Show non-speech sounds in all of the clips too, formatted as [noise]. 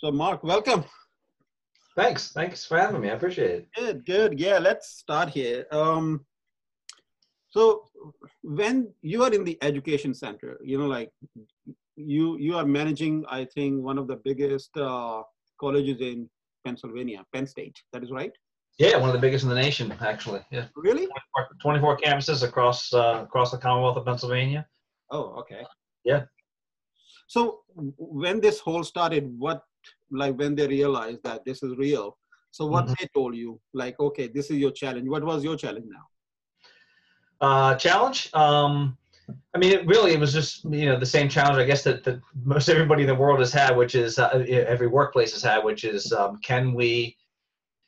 So, Mark, welcome. Thanks. Thanks for having me. I appreciate it. Good, good. Yeah, let's start here. Um, so, when you are in the education center, you know, like you you are managing, I think, one of the biggest uh, colleges in Pennsylvania, Penn State. That is right. Yeah, one of the biggest in the nation, actually. Yeah. Really? 24, 24 campuses across uh, across the Commonwealth of Pennsylvania. Oh, okay. Yeah. So when this whole started, what like when they realized that this is real? So what Mhm. they told you, like, okay, this is your challenge. What was your challenge now? Uh, challenge. Um, I mean, it really, it was just you know the same challenge, I guess that, that most everybody in the world has had, which is uh, every workplace has had, which is um, can we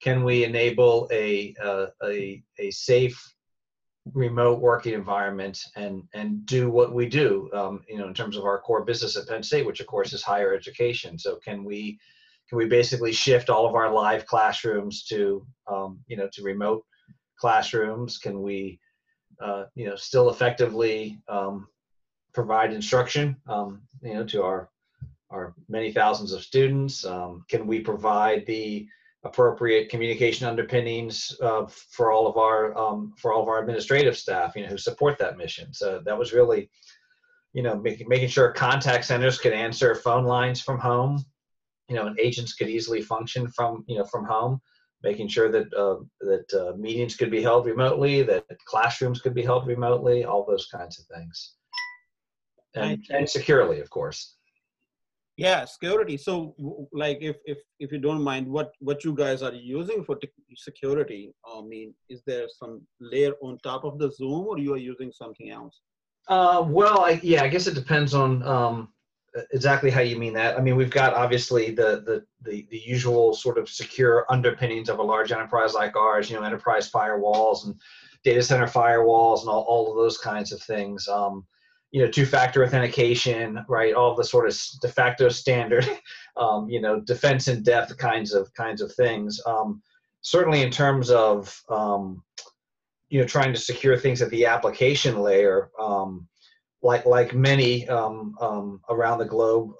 can we enable a uh, a a safe remote working environment and and do what we do um, you know in terms of our core business at Penn State which of course is higher education. So can we can we basically shift all of our live classrooms to um, you know to remote classrooms? Can we uh, you know still effectively um, provide instruction um, you know to our our many thousands of students? Um, can we provide the appropriate communication underpinnings uh, for all of our um, for all of our administrative staff, you know, who support that mission. So that was really, you know, making making sure contact centers could answer phone lines from home, you know, and agents could easily function from you know from home, making sure that uh, that uh, meetings could be held remotely, that classrooms could be held remotely, all those kinds of things, and, and securely, of course. Yeah, security. So, like, if if if you don't mind, what what you guys are using for security? I mean, is there some layer on top of the Zoom, or you are using something else? Uh, well, I, yeah, I guess it depends on um, exactly how you mean that. I mean, we've got obviously the, the the the usual sort of secure underpinnings of a large enterprise like ours. You know, enterprise firewalls and data center firewalls and all, all of those kinds of things. Um, you know, two-factor authentication, right? All the sort of de facto standard, [laughs] um, you know, defense in depth kinds of kinds of things. Um, certainly, in terms of um, you know trying to secure things at the application layer um, like like many um, um, around the globe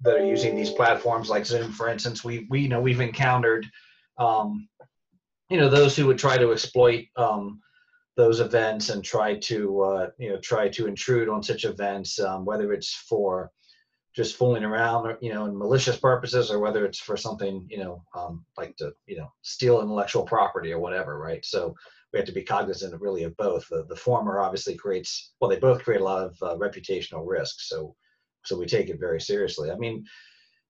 that are using these platforms like zoom for instance we we you know we've encountered you know those who would try to exploit those events and try to uh, you know try to intrude on such events um, whether it's for just fooling around or, you know in malicious purposes or whether it's for something you know um, like to you know steal intellectual property or whatever right? So we have to be cognizant really of both. The, the former obviously creates well they both create a lot of uh, reputational risk. So so we take it very seriously. I mean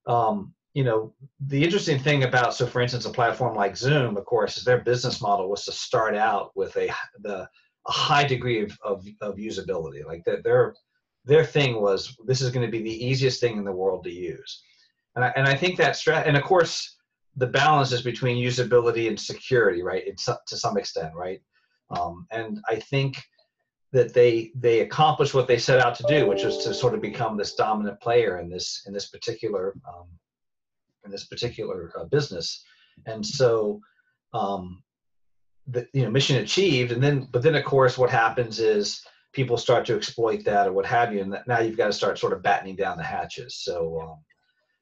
um, you know the interesting thing about so for instance a platform like zoom of course is their business model was to start out with a the a high degree of, of, of usability. Like their, their their thing was this is going to be the easiest thing in the world to use. And i, and I think that strat and of course the balance is between usability and security right it's to some extent right? Um, and i think that they they accomplished what they set out to do which was to sort of become this dominant player in this in this particular um, in this particular uh, business. And so um, the you know mission achieved and then but then of course what happens is people start to exploit that or what have you and that now you've got to start sort of battening down the hatches. So um,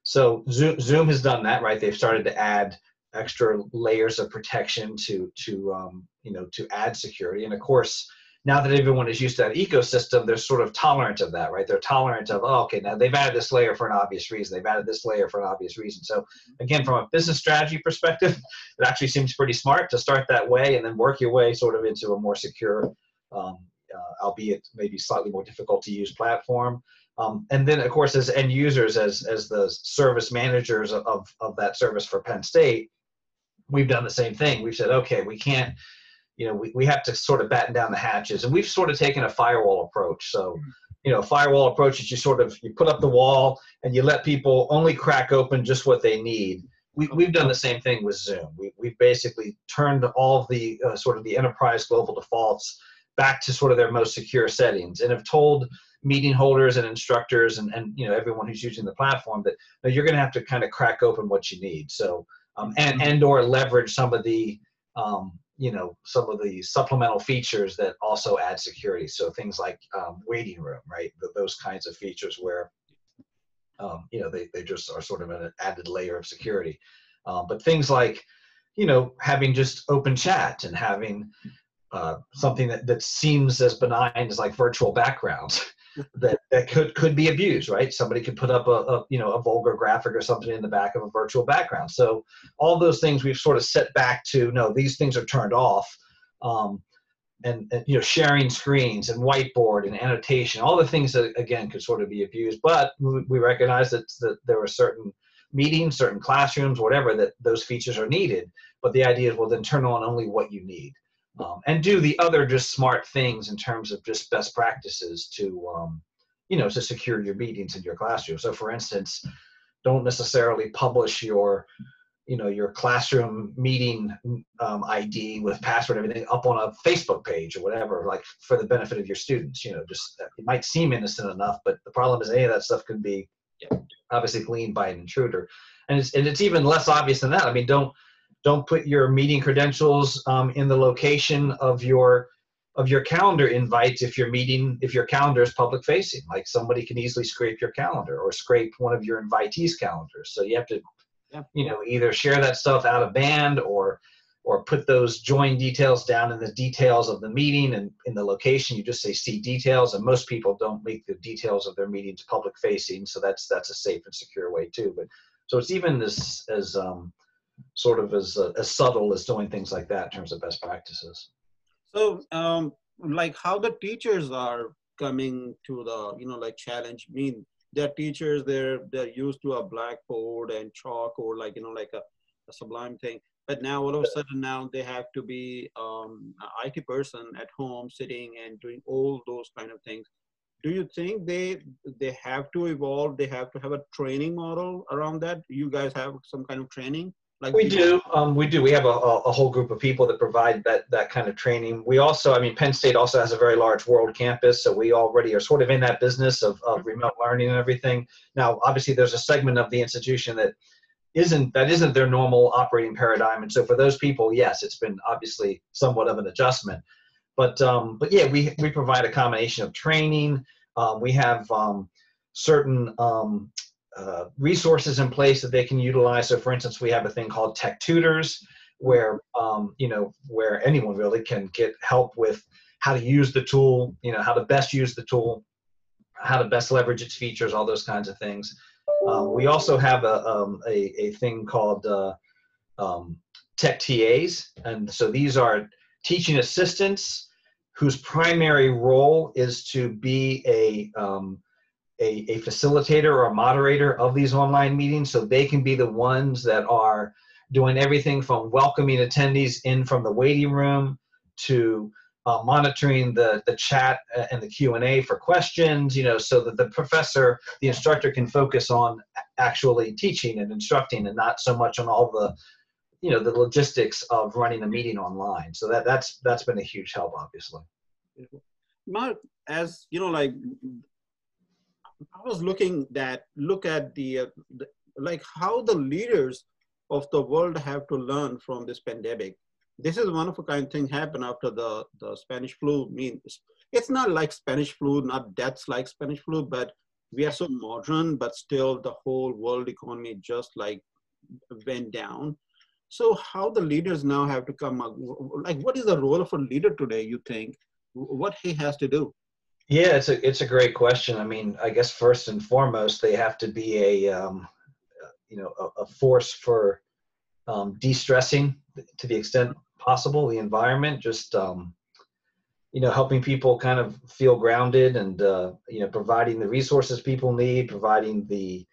so zoom, zoom has done that right? They've started to add extra layers of protection to to um, you know to add security. And of course now that everyone is used to that ecosystem, they're sort of tolerant of that, right? They're tolerant of, oh, okay, now they've added this layer for an obvious reason. They've added this layer for an obvious reason. So again, from a business strategy perspective, [laughs] it actually seems pretty smart to start that way and then work your way sort of into a more secure, um, uh, albeit maybe slightly more difficult to use platform. Um, and then, of course, as end users, as as the service managers of of that service for Penn State, we've done the same thing. We've said, okay, we can't you know, we, we have to sort of batten down the hatches. And we've sort of taken a firewall approach. So, you know, firewall approach is you sort of you put up the wall and you let people only crack open just what they need. We, we've done the same thing with Zoom. We, we've basically turned all the uh, sort of the enterprise global defaults back to sort of their most secure settings and have told meeting holders and instructors and, and you know everyone who's using the platform that you know, you're going to have to kind of crack open what you need. So um, and and or leverage some of the um, you know some of the supplemental features that also add security so things like um, waiting room right Th- those kinds of features where Um, you know, they, they just are sort of an added layer of security. Um, but things like, you know, having just open chat and having uh, something that, that seems as benign as like virtual backgrounds [laughs] that, that could could be abused, right? Somebody could put up a, a, you know a vulgar graphic or something in the back of a virtual background. So all those things we've sort of set back to no, these things are turned off. Um, and, and, you know sharing screens and whiteboard and annotation all the things that again could sort of be abused but we recognize that, that there are certain meetings certain classrooms whatever that those features are needed but the idea is well then turn on only what you need um, and do the other just smart things in terms of just best practices to um, you know to secure your meetings in your classroom. So for instance don't necessarily publish your you know your classroom meeting um, id with password everything up on a facebook page or whatever like for the benefit of your students you know just uh, it might seem innocent enough but the problem is any of that stuff can be obviously gleaned by an intruder. And it's, and it's even less obvious than that. I mean don't don't put your meeting credentials um, in the location of your of your calendar invites if your meeting if your calendar is public facing like somebody can easily scrape your calendar or scrape one of your invitees calendars. So you have to yeah. you know either share that stuff out of band or or put those join details down in the details of the meeting and in the location. You just say see details and most people don't make the details of their meetings public facing so that's that's a safe and secure way too. But so it's even as as um, sort of as uh, as subtle as doing things like that in terms of best practices so um like how the teachers are coming to the you know like challenge I mean they're teachers they're they're used to a blackboard and chalk or like you know like a, a sublime thing but now all of a sudden now they have to be um, an IT person at home sitting and doing all those kind of things. Do you think they they have to evolve? They have to have a training model around that. You guys have some kind of training. Like we do, um, we do. We have a, a, whole group of people that provide that that kind of training. We also, I mean, Penn State also has a very large world campus, so we already are sort of in that business of, of mm-hmm. remote learning and everything. Now, obviously, there's a segment of the institution that isn't that isn't their normal operating paradigm, and so for those people, yes, it's been obviously somewhat of an adjustment. But um, but yeah, we we provide a combination of training. Um, we have um, certain um, uh, resources in place that they can utilize. So, for instance, we have a thing called Tech Tutors, where um, you know where anyone really can get help with how to use the tool, you know, how to best use the tool, how to best leverage its features, all those kinds of things. Um, we also have a um, a, a, thing called uh, um, Tech TAs, and so these are teaching assistants whose primary role is to be a um, a, a facilitator or a moderator of these online meetings so they can be the ones that are doing everything from welcoming attendees in from the waiting room to uh, monitoring the, the chat and the q&a for questions you know so that the professor the instructor can focus on actually teaching and instructing and not so much on all the you know the logistics of running a meeting online. So that that's that's been a huge help obviously. Mark as you know like I was looking that look at the, uh, the, like how the leaders of the world have to learn from this pandemic. This is one of a kind thing happened after the the Spanish flu. I mean, it's not like Spanish flu, not deaths like Spanish flu, but we are so modern, but still the whole world economy just like went down. So how the leaders now have to come up, like what is the role of a leader today, you think? What he has to do? Yeah, it's a it's a great question. I mean, I guess first and foremost, they have to be a um, you know a, a force for um, de-stressing to the extent possible the environment. Just um, you know, helping people kind of feel grounded and uh, you know, providing the resources people need, providing the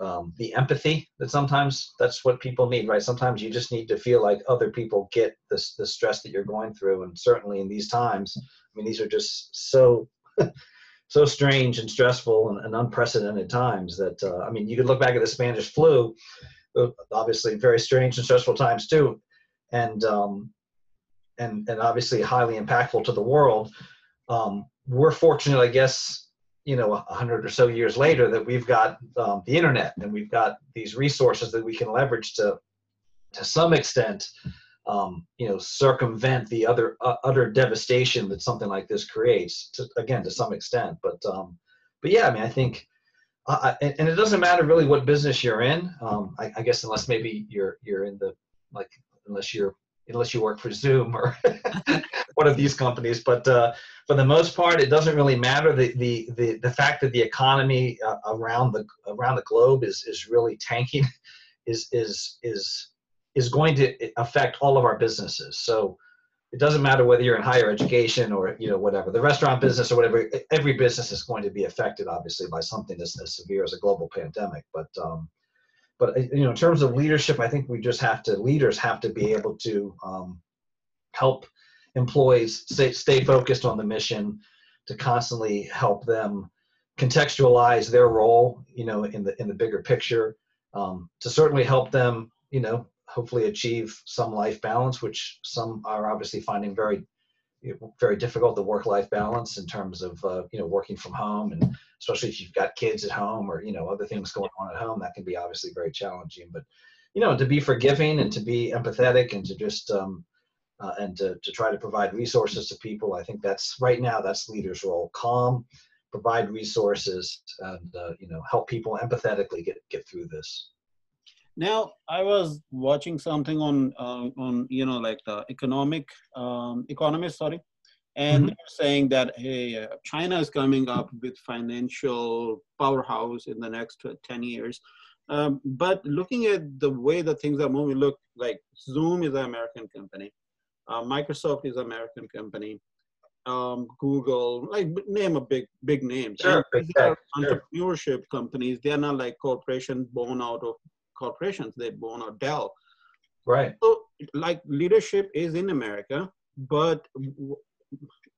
um, the empathy that sometimes that's what people need, right? Sometimes you just need to feel like other people get this the stress that you're going through, and certainly in these times, I mean, these are just so [laughs] so strange and stressful and, and unprecedented times that uh, I mean, you could look back at the Spanish flu, uh, obviously very strange and stressful times too, and um, and and obviously highly impactful to the world. Um, we're fortunate, I guess, you know, a hundred or so years later, that we've got um, the internet and we've got these resources that we can leverage to, to some extent, um, you know circumvent the other uh, utter devastation that something like this creates to, again to some extent but um, but yeah i mean i think uh, and, and, it doesn't matter really what business you're in. Um, I, I, guess unless maybe you're you're in the like unless you're unless you work for Zoom or [laughs] one of these companies. But uh, for the most part, it doesn't really matter. The the the, the fact that the economy uh, around the around the globe is is really tanking [laughs] is is is is going to affect all of our businesses. So it doesn't matter whether you're in higher education or you know whatever the restaurant business or whatever every business is going to be affected obviously by something as, as severe as a global pandemic but um, but uh, you know in terms of leadership i think we just have to leaders have to be able to um, help employees stay, stay focused on the mission to constantly help them contextualize their role you know in the in the bigger picture um, to certainly help them you know hopefully achieve some life balance, which some are obviously finding very very difficult the work-life balance in terms of uh, you know working from home and especially if you've got kids at home or you know other things going on at home that can be obviously very challenging. But you know to be forgiving and to be empathetic and to just um, uh, and to, to try to provide resources to people i think that's right now that's leaders role. Calm provide resources and uh, you know help people empathetically get get through this now, I was watching something on uh, on you know like the economic um, economist, sorry, and mm-hmm. saying that hey, uh, China is coming up with financial powerhouse in the next uh, ten years. Um, but looking at the way that things are moving, look like Zoom is an American company, uh, Microsoft is an American company, um, Google, like name a big big name. Sure, these are entrepreneurship sure. companies. They are not like corporations born out of corporations they born or Dell. Right. So like leadership is in America, but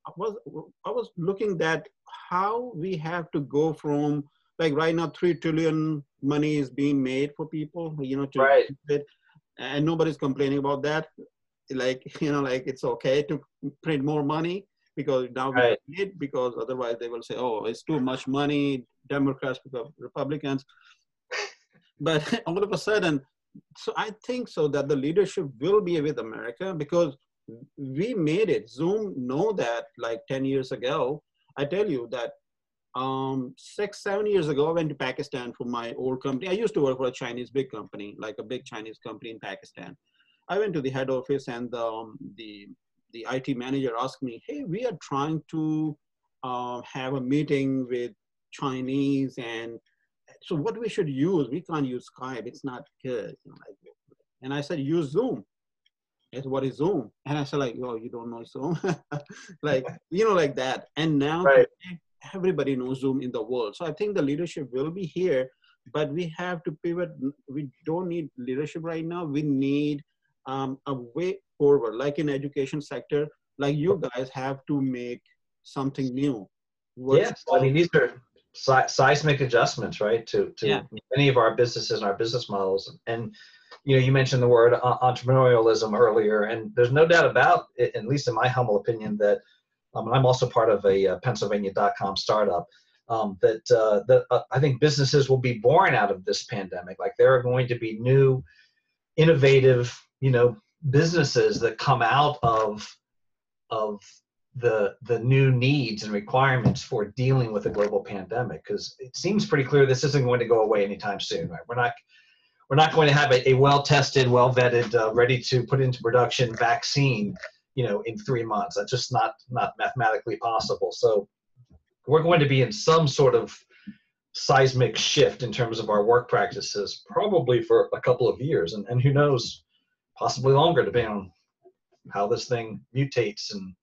I was I was looking at how we have to go from like right now three trillion money is being made for people, you know, to right. It, and nobody's complaining about that. Like [laughs] you know, like it's okay to print more money because now we right. need because otherwise they will say, oh, it's too much money. Democrats, Republicans but [laughs] all of a sudden so i think so that the leadership will be with america because we made it. Zoom know that like 10 years ago. I tell you that um, six seven years ago i went to pakistan for my old company. I used to work for a chinese big company like a big chinese company in pakistan. I went to the head office and um, the the it manager asked me hey we are trying to uh, have a meeting with chinese and so what we should use, we can't use Skype, it's not good. You know, like, and I said, use Zoom. It's what is Zoom? And I said, like, oh, you don't know Zoom? [laughs] like, you know, like that. And now right. everybody knows Zoom in the world. So I think the leadership will be here, but we have to pivot. We don't need leadership right now. We need um, a way forward, like in education sector, like you guys have to make something new. yes, I mean, these are seismic adjustments, right, to to yeah. many of our businesses and our business models. And you know, you mentioned the word entrepreneurialism earlier, and there's no doubt about it, at least in my humble opinion, that um, I'm also part of a uh, Pennsylvania.com startup. Um, that uh, that uh, I think businesses will be born out of this pandemic. Like there are going to be new, innovative, you know, businesses that come out of of the the new needs and requirements for dealing with a global pandemic because it seems pretty clear this isn't going to go away anytime soon right? We're not we're not going to have a, a well tested well vetted uh, ready to put into production vaccine you know in three months. That's just not not mathematically possible. So we're going to be in some sort of seismic shift in terms of our work practices probably for a couple of years and, and who knows possibly longer depending on how this thing mutates and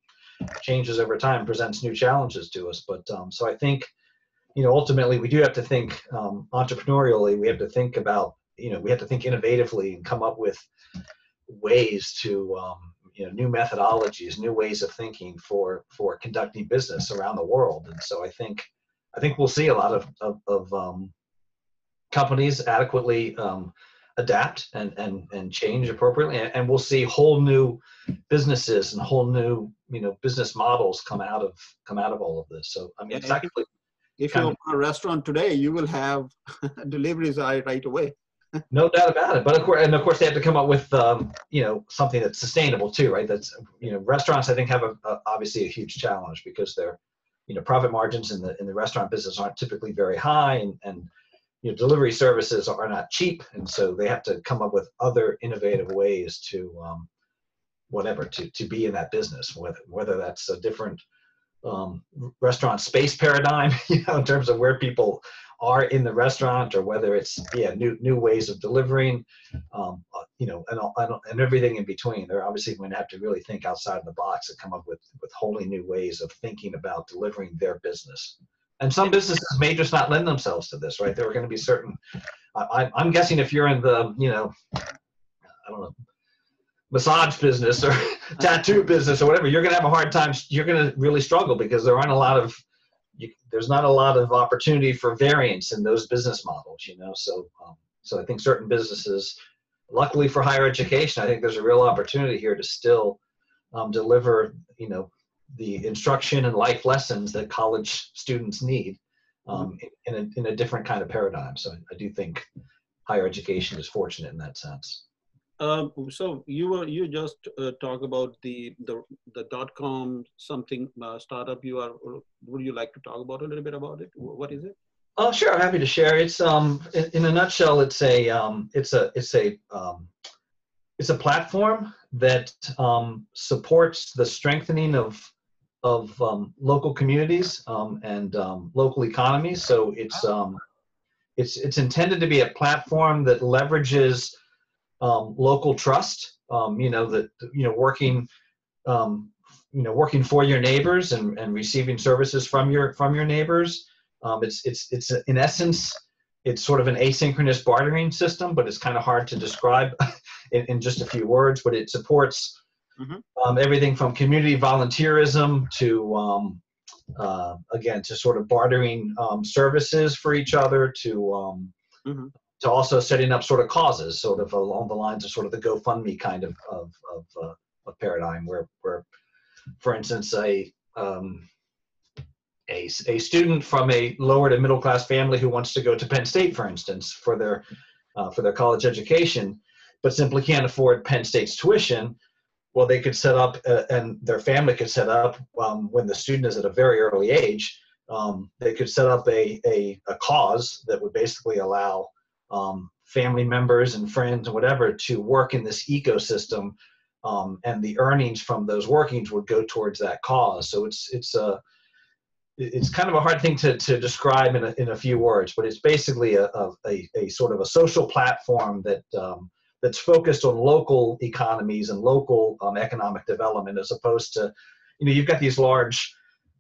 changes over time presents new challenges to us. But um, so I think, you know, ultimately we do have to think um, entrepreneurially. We have to think about, you know, we have to think innovatively and come up with ways to, um, you know, new methodologies, new ways of thinking for for conducting business around the world. And so I think, I think we'll see a lot of of, of um, companies adequately um, adapt and and and change appropriately and, and, we'll see whole new businesses and whole new you know business models come out of come out of all of this. So i mean actually if you open a restaurant today you will have [laughs] deliveries right away. [laughs] No doubt about it. But of course and of course they have to come up with um, you know something that's sustainable too right? That's you know restaurants i think have a, a, obviously a huge challenge because they're you know profit margins in the in the restaurant business aren't typically very high and and you know delivery services are not cheap. And so they have to come up with other innovative ways to um, whatever to to be in that business whether whether that's a different um, restaurant space paradigm [laughs] you know in terms of where people are in the restaurant or whether it's yeah new new ways of delivering um, uh, you know and, and, and everything in between. They're obviously going to have to really think outside of the box and come up with with wholly new ways of thinking about delivering their business. And some businesses may just not lend themselves to this right? There are going to be certain I, i'm guessing if you're in the you know i don't know massage business or [laughs] tattoo business or whatever, you're going to have a hard time. You're going to really struggle because there aren't a lot of you, there's not a lot of opportunity for variance in those business models. You know, so um, so I think certain businesses, luckily for higher education, I think there's a real opportunity here to still um, deliver you know the instruction and life lessons that college students need um, in, a, in a different kind of paradigm. So I do think higher education is fortunate in that sense. Um, so you were you just uh, talk about the the the dot com something uh, startup. You are would you like to talk about a little bit about it? What is it? Oh, sure. I'm happy to share. It's um in, in a nutshell, it's a um it's a it's a um it's a platform that um, supports the strengthening of of um, local communities um, and um, local economies. So it's um, it's it's intended to be a platform that leverages um, local trust. Um, you know that you know working, um, you know working for your neighbors and, and receiving services from your from your neighbors. Um, it's it's it's in essence it's sort of an asynchronous bartering system, but it's kind of hard to describe [laughs] in, in just a few words. But it supports mm-hmm. Um, everything from community volunteerism to um, uh, again to sort of bartering services for each other to mm-hmm to also setting up sort of causes, sort of along the lines of sort of the GoFundMe kind of of of, uh, of paradigm, where where, for instance, a um, a, a student from a lower to middle class family who wants to go to Penn State, for instance, for their uh, for their college education, but simply can't afford Penn State's tuition. Well, they could set up, uh, and their family could set up um, when the student is at a very early age. Um, they could set up a, a, a cause that would basically allow um, family members and friends and whatever to work in this ecosystem um, and the earnings from those workings would go towards that cause. So it's it's a it's kind of a hard thing to, to describe in a, in a few words but it's basically a, a, a sort of a social platform that um, that's focused on local economies and local um, economic development as opposed to you know you've got these large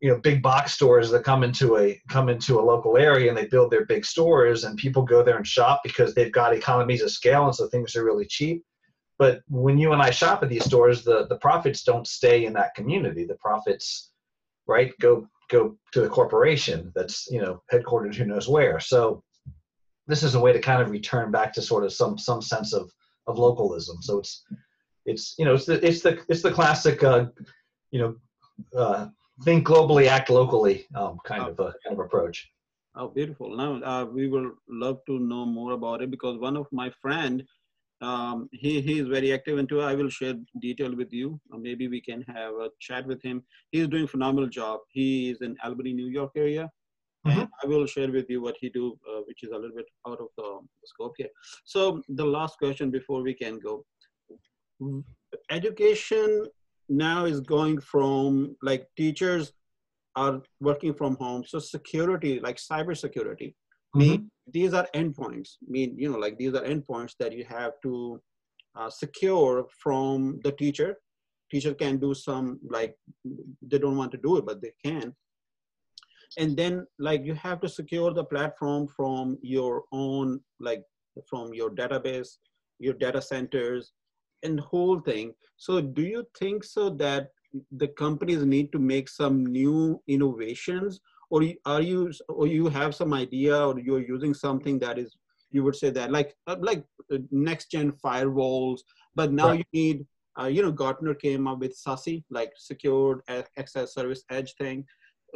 you know big box stores that come into a come into a local area and they build their big stores and people go there and shop because they've got economies of scale and so things are really cheap. But when you and i shop at these stores the the profits don't stay in that community. The profits right go go to the corporation that's you know headquartered who knows where. So this is a way to kind of return back to sort of some some sense of of localism. So it's it's you know it's the it's the it's the classic uh you know uh think globally, act locally um, kind oh. of a kind of approach. Oh, beautiful! Now uh, we will love to know more about it because one of my friend, um, he he is very active into. I will share detail with you. Uh, maybe we can have a chat with him. He is doing phenomenal job. He is in Albany, New York area. Mm-hmm. And I will share with you what he do, uh, which is a little bit out of the, the scope here. So the last question before we can go, education now is going from like teachers are working from home. So security, like cyber security, mm-hmm. mean these are endpoints. I mean, you know, like these are endpoints that you have to uh, secure from the teacher. Teacher can do some like they don't want to do it, but they can. And then like you have to secure the platform from your own like from your database, your data centers, and whole thing. So do you think so that the companies need to make some new innovations or are you or you have some idea or you're using something that is you would say that like uh, like uh, next gen firewalls but now right. you need uh, you know gartner came up with SASE, like secured access service edge thing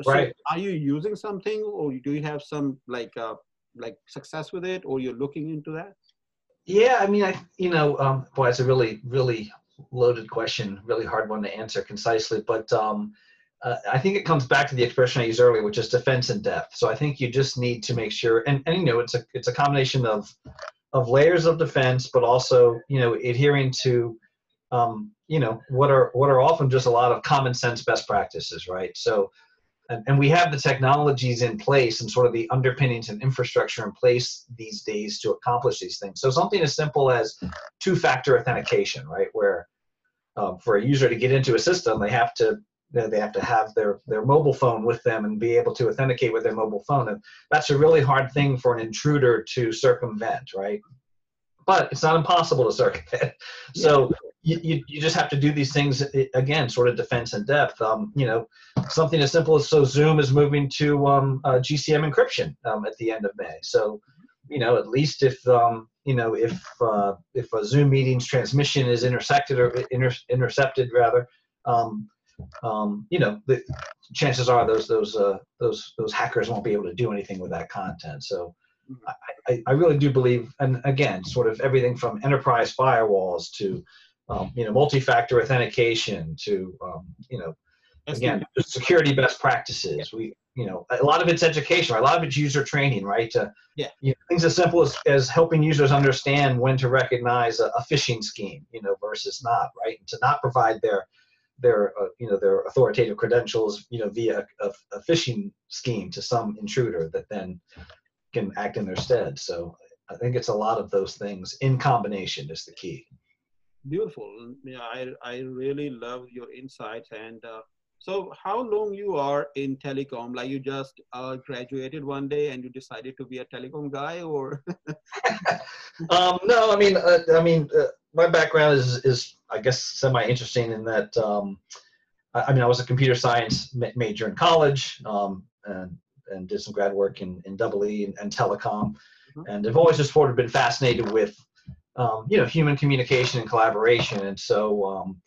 so right. are you using something or do you have some like uh, like success with it or you're looking into that yeah, I mean, I you know, um, boy, it's a really really loaded question, really hard one to answer concisely. But um, uh, I think it comes back to the expression I used earlier, which is defense in depth. So I think you just need to make sure, and, and you know, it's a it's a combination of of layers of defense, but also you know adhering to um, you know what are what are often just a lot of common sense best practices, right? So and, and we have the technologies in place and sort of the underpinnings and infrastructure in place these days to accomplish these things. So something as simple as two-factor authentication, right, where um, for a user to get into a system, they have to they have to have their their mobile phone with them and be able to authenticate with their mobile phone. And that's a really hard thing for an intruder to circumvent right? But it's not impossible to circumvent. [laughs] So you, you, you just have to do these things again sort of defense in depth um, you know something as simple as so zoom is moving to um, uh, gcm encryption um, at the end of may so you know at least if um, you know if uh, if a zoom meeting's transmission is intersected or inter- intercepted rather um, um, you know, the chances are those those uh, those those hackers won't be able to do anything with that content. So mm-hmm. I, I really do believe, and again, sort of everything from enterprise firewalls to um, you know multi-factor authentication to um, you know again security best practices. We you know a lot of it's education, right? a lot of it's user training, right? To, yeah. You know, things as simple as, as helping users understand when to recognize a, a phishing scheme, you know, versus not, right? And to not provide their their uh, you know their authoritative credentials you know via a, a, phishing scheme to some intruder that then can act in their stead so i think it's a lot of those things in combination is the key beautiful. Yeah i i really love your insights and uh, so how long you are in telecom? Like you just uh, graduated one day and you decided to be a telecom guy or? [laughs] Um, no i mean uh, i mean uh, my background is is I guess semi interesting in that um, I, I, mean I was a computer science ma- major in college um, and and did some grad work in in double E and, and telecom, mm-hmm. and I've always just sort of been fascinated with um, you know human communication and collaboration, and so um,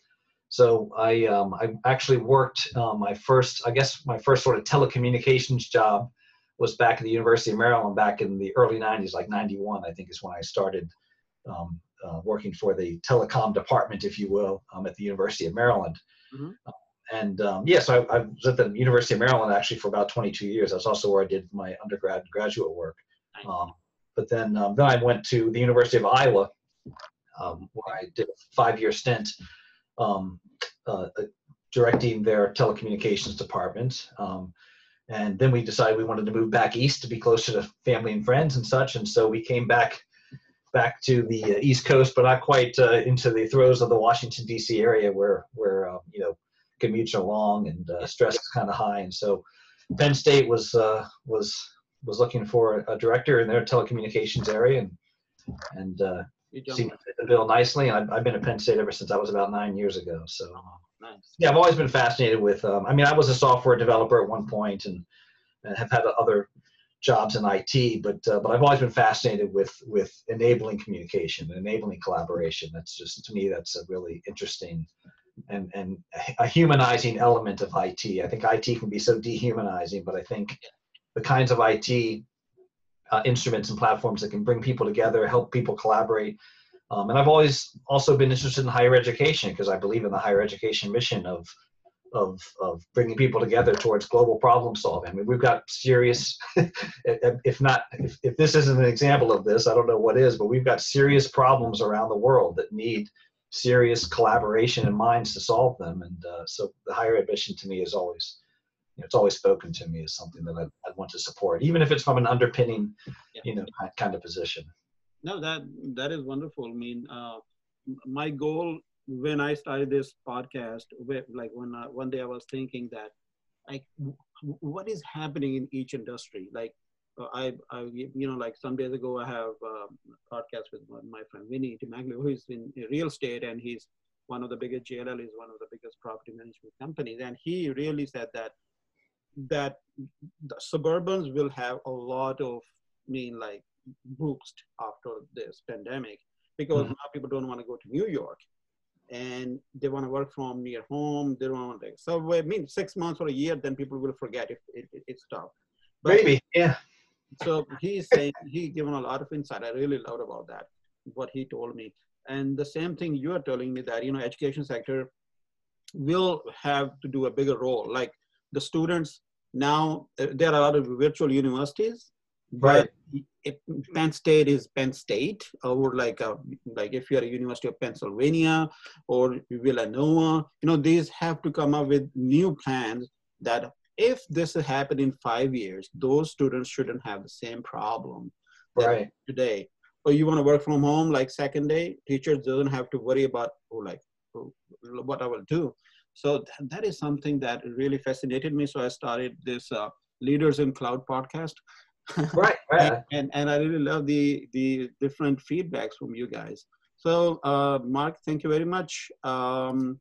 so I um, I actually worked uh, my first I guess my first sort of telecommunications job was back at the University of Maryland back in the early 90s, like 91, I think is when I started um, uh, working for the telecom department, if you will, um, at the University of Maryland. Mm-hmm. Uh, and um, yes, yeah, so I, I, was at the University of Maryland actually for about 22 years. That's also where I did my undergrad and graduate work. Um, but then, um, then I went to the University of Iowa, um, where I did a five-year stint um, uh, uh, directing their telecommunications department. and then we decided we wanted to move back east to be closer to family and friends and such. And so we came back back to the uh, East Coast, but not quite uh, into the throes of the Washington D.C. area where where um, you know commutes are long and uh, stress is kind of high, and so Penn State was uh, was was looking for a director in their telecommunications area, and and uh, seemed to fit the bill nicely. And I've, I've, been at Penn State ever since I was about nine years ago. So nice. yeah, I've always been fascinated with. Um, I mean, I was a software developer at one point, and, and have had other jobs in IT, but uh, but I've always been fascinated with with enabling communication, enabling collaboration. That's just to me that's a really interesting and and a humanizing element of IT. I think IT can be so dehumanizing, but I think the kinds of IT uh, instruments and platforms that can bring people together, help people collaborate. Um, and I've always also been interested in higher education because I believe in the higher education mission of of of bringing people together towards global problem solving. I mean, we've got serious, [laughs] if not, if, if this isn't an example of this, I don't know what is, but we've got serious problems around the world that need serious collaboration and minds to solve them. And uh, so, the higher ed mission to me is always, know, it's always spoken to me as something that I, I want to support, even if it's from an underpinning, yeah. you know, kind of position. No, that that is wonderful. I mean, uh, my goal when I started this podcast, like when uh, one day I was thinking that, like, what is happening in each industry? Like, uh, I, I, you know, like some days ago, I have um, a podcast with my friend Vinny Timaglio, who is in real estate, and he's one of the biggest JLL is one of the biggest property management companies, and he really said that that the suburbans will have a lot of I mean like boost after this pandemic because mm-hmm. now people don't want to go to New York and they want to work from near home. They don't want to so I mean six months or a year, then people will forget if it, it, it's tough. But, Maybe, yeah. [laughs] So he's saying he given a lot of insight. I really loved about that, what he told me. And the same thing you are telling me that you know education sector will have to do a bigger role. Like the students now uh, there are a lot of virtual universities, Right. but if Penn State is Penn State, or like a, like if you're a University of Pennsylvania or Villanova, you know these have to come up with new plans that if this happened in five years, those students shouldn't have the same problem Right. today. Or you want to work from home like second day, teachers doesn't have to worry about oh, like oh, what I will do. So th- that is something that really fascinated me. So I started this uh, Leaders in Cloud podcast. [laughs] Right. [laughs] and, Right. and and I really love the the different feedbacks from you guys. So uh, Mark, thank you very much. Um,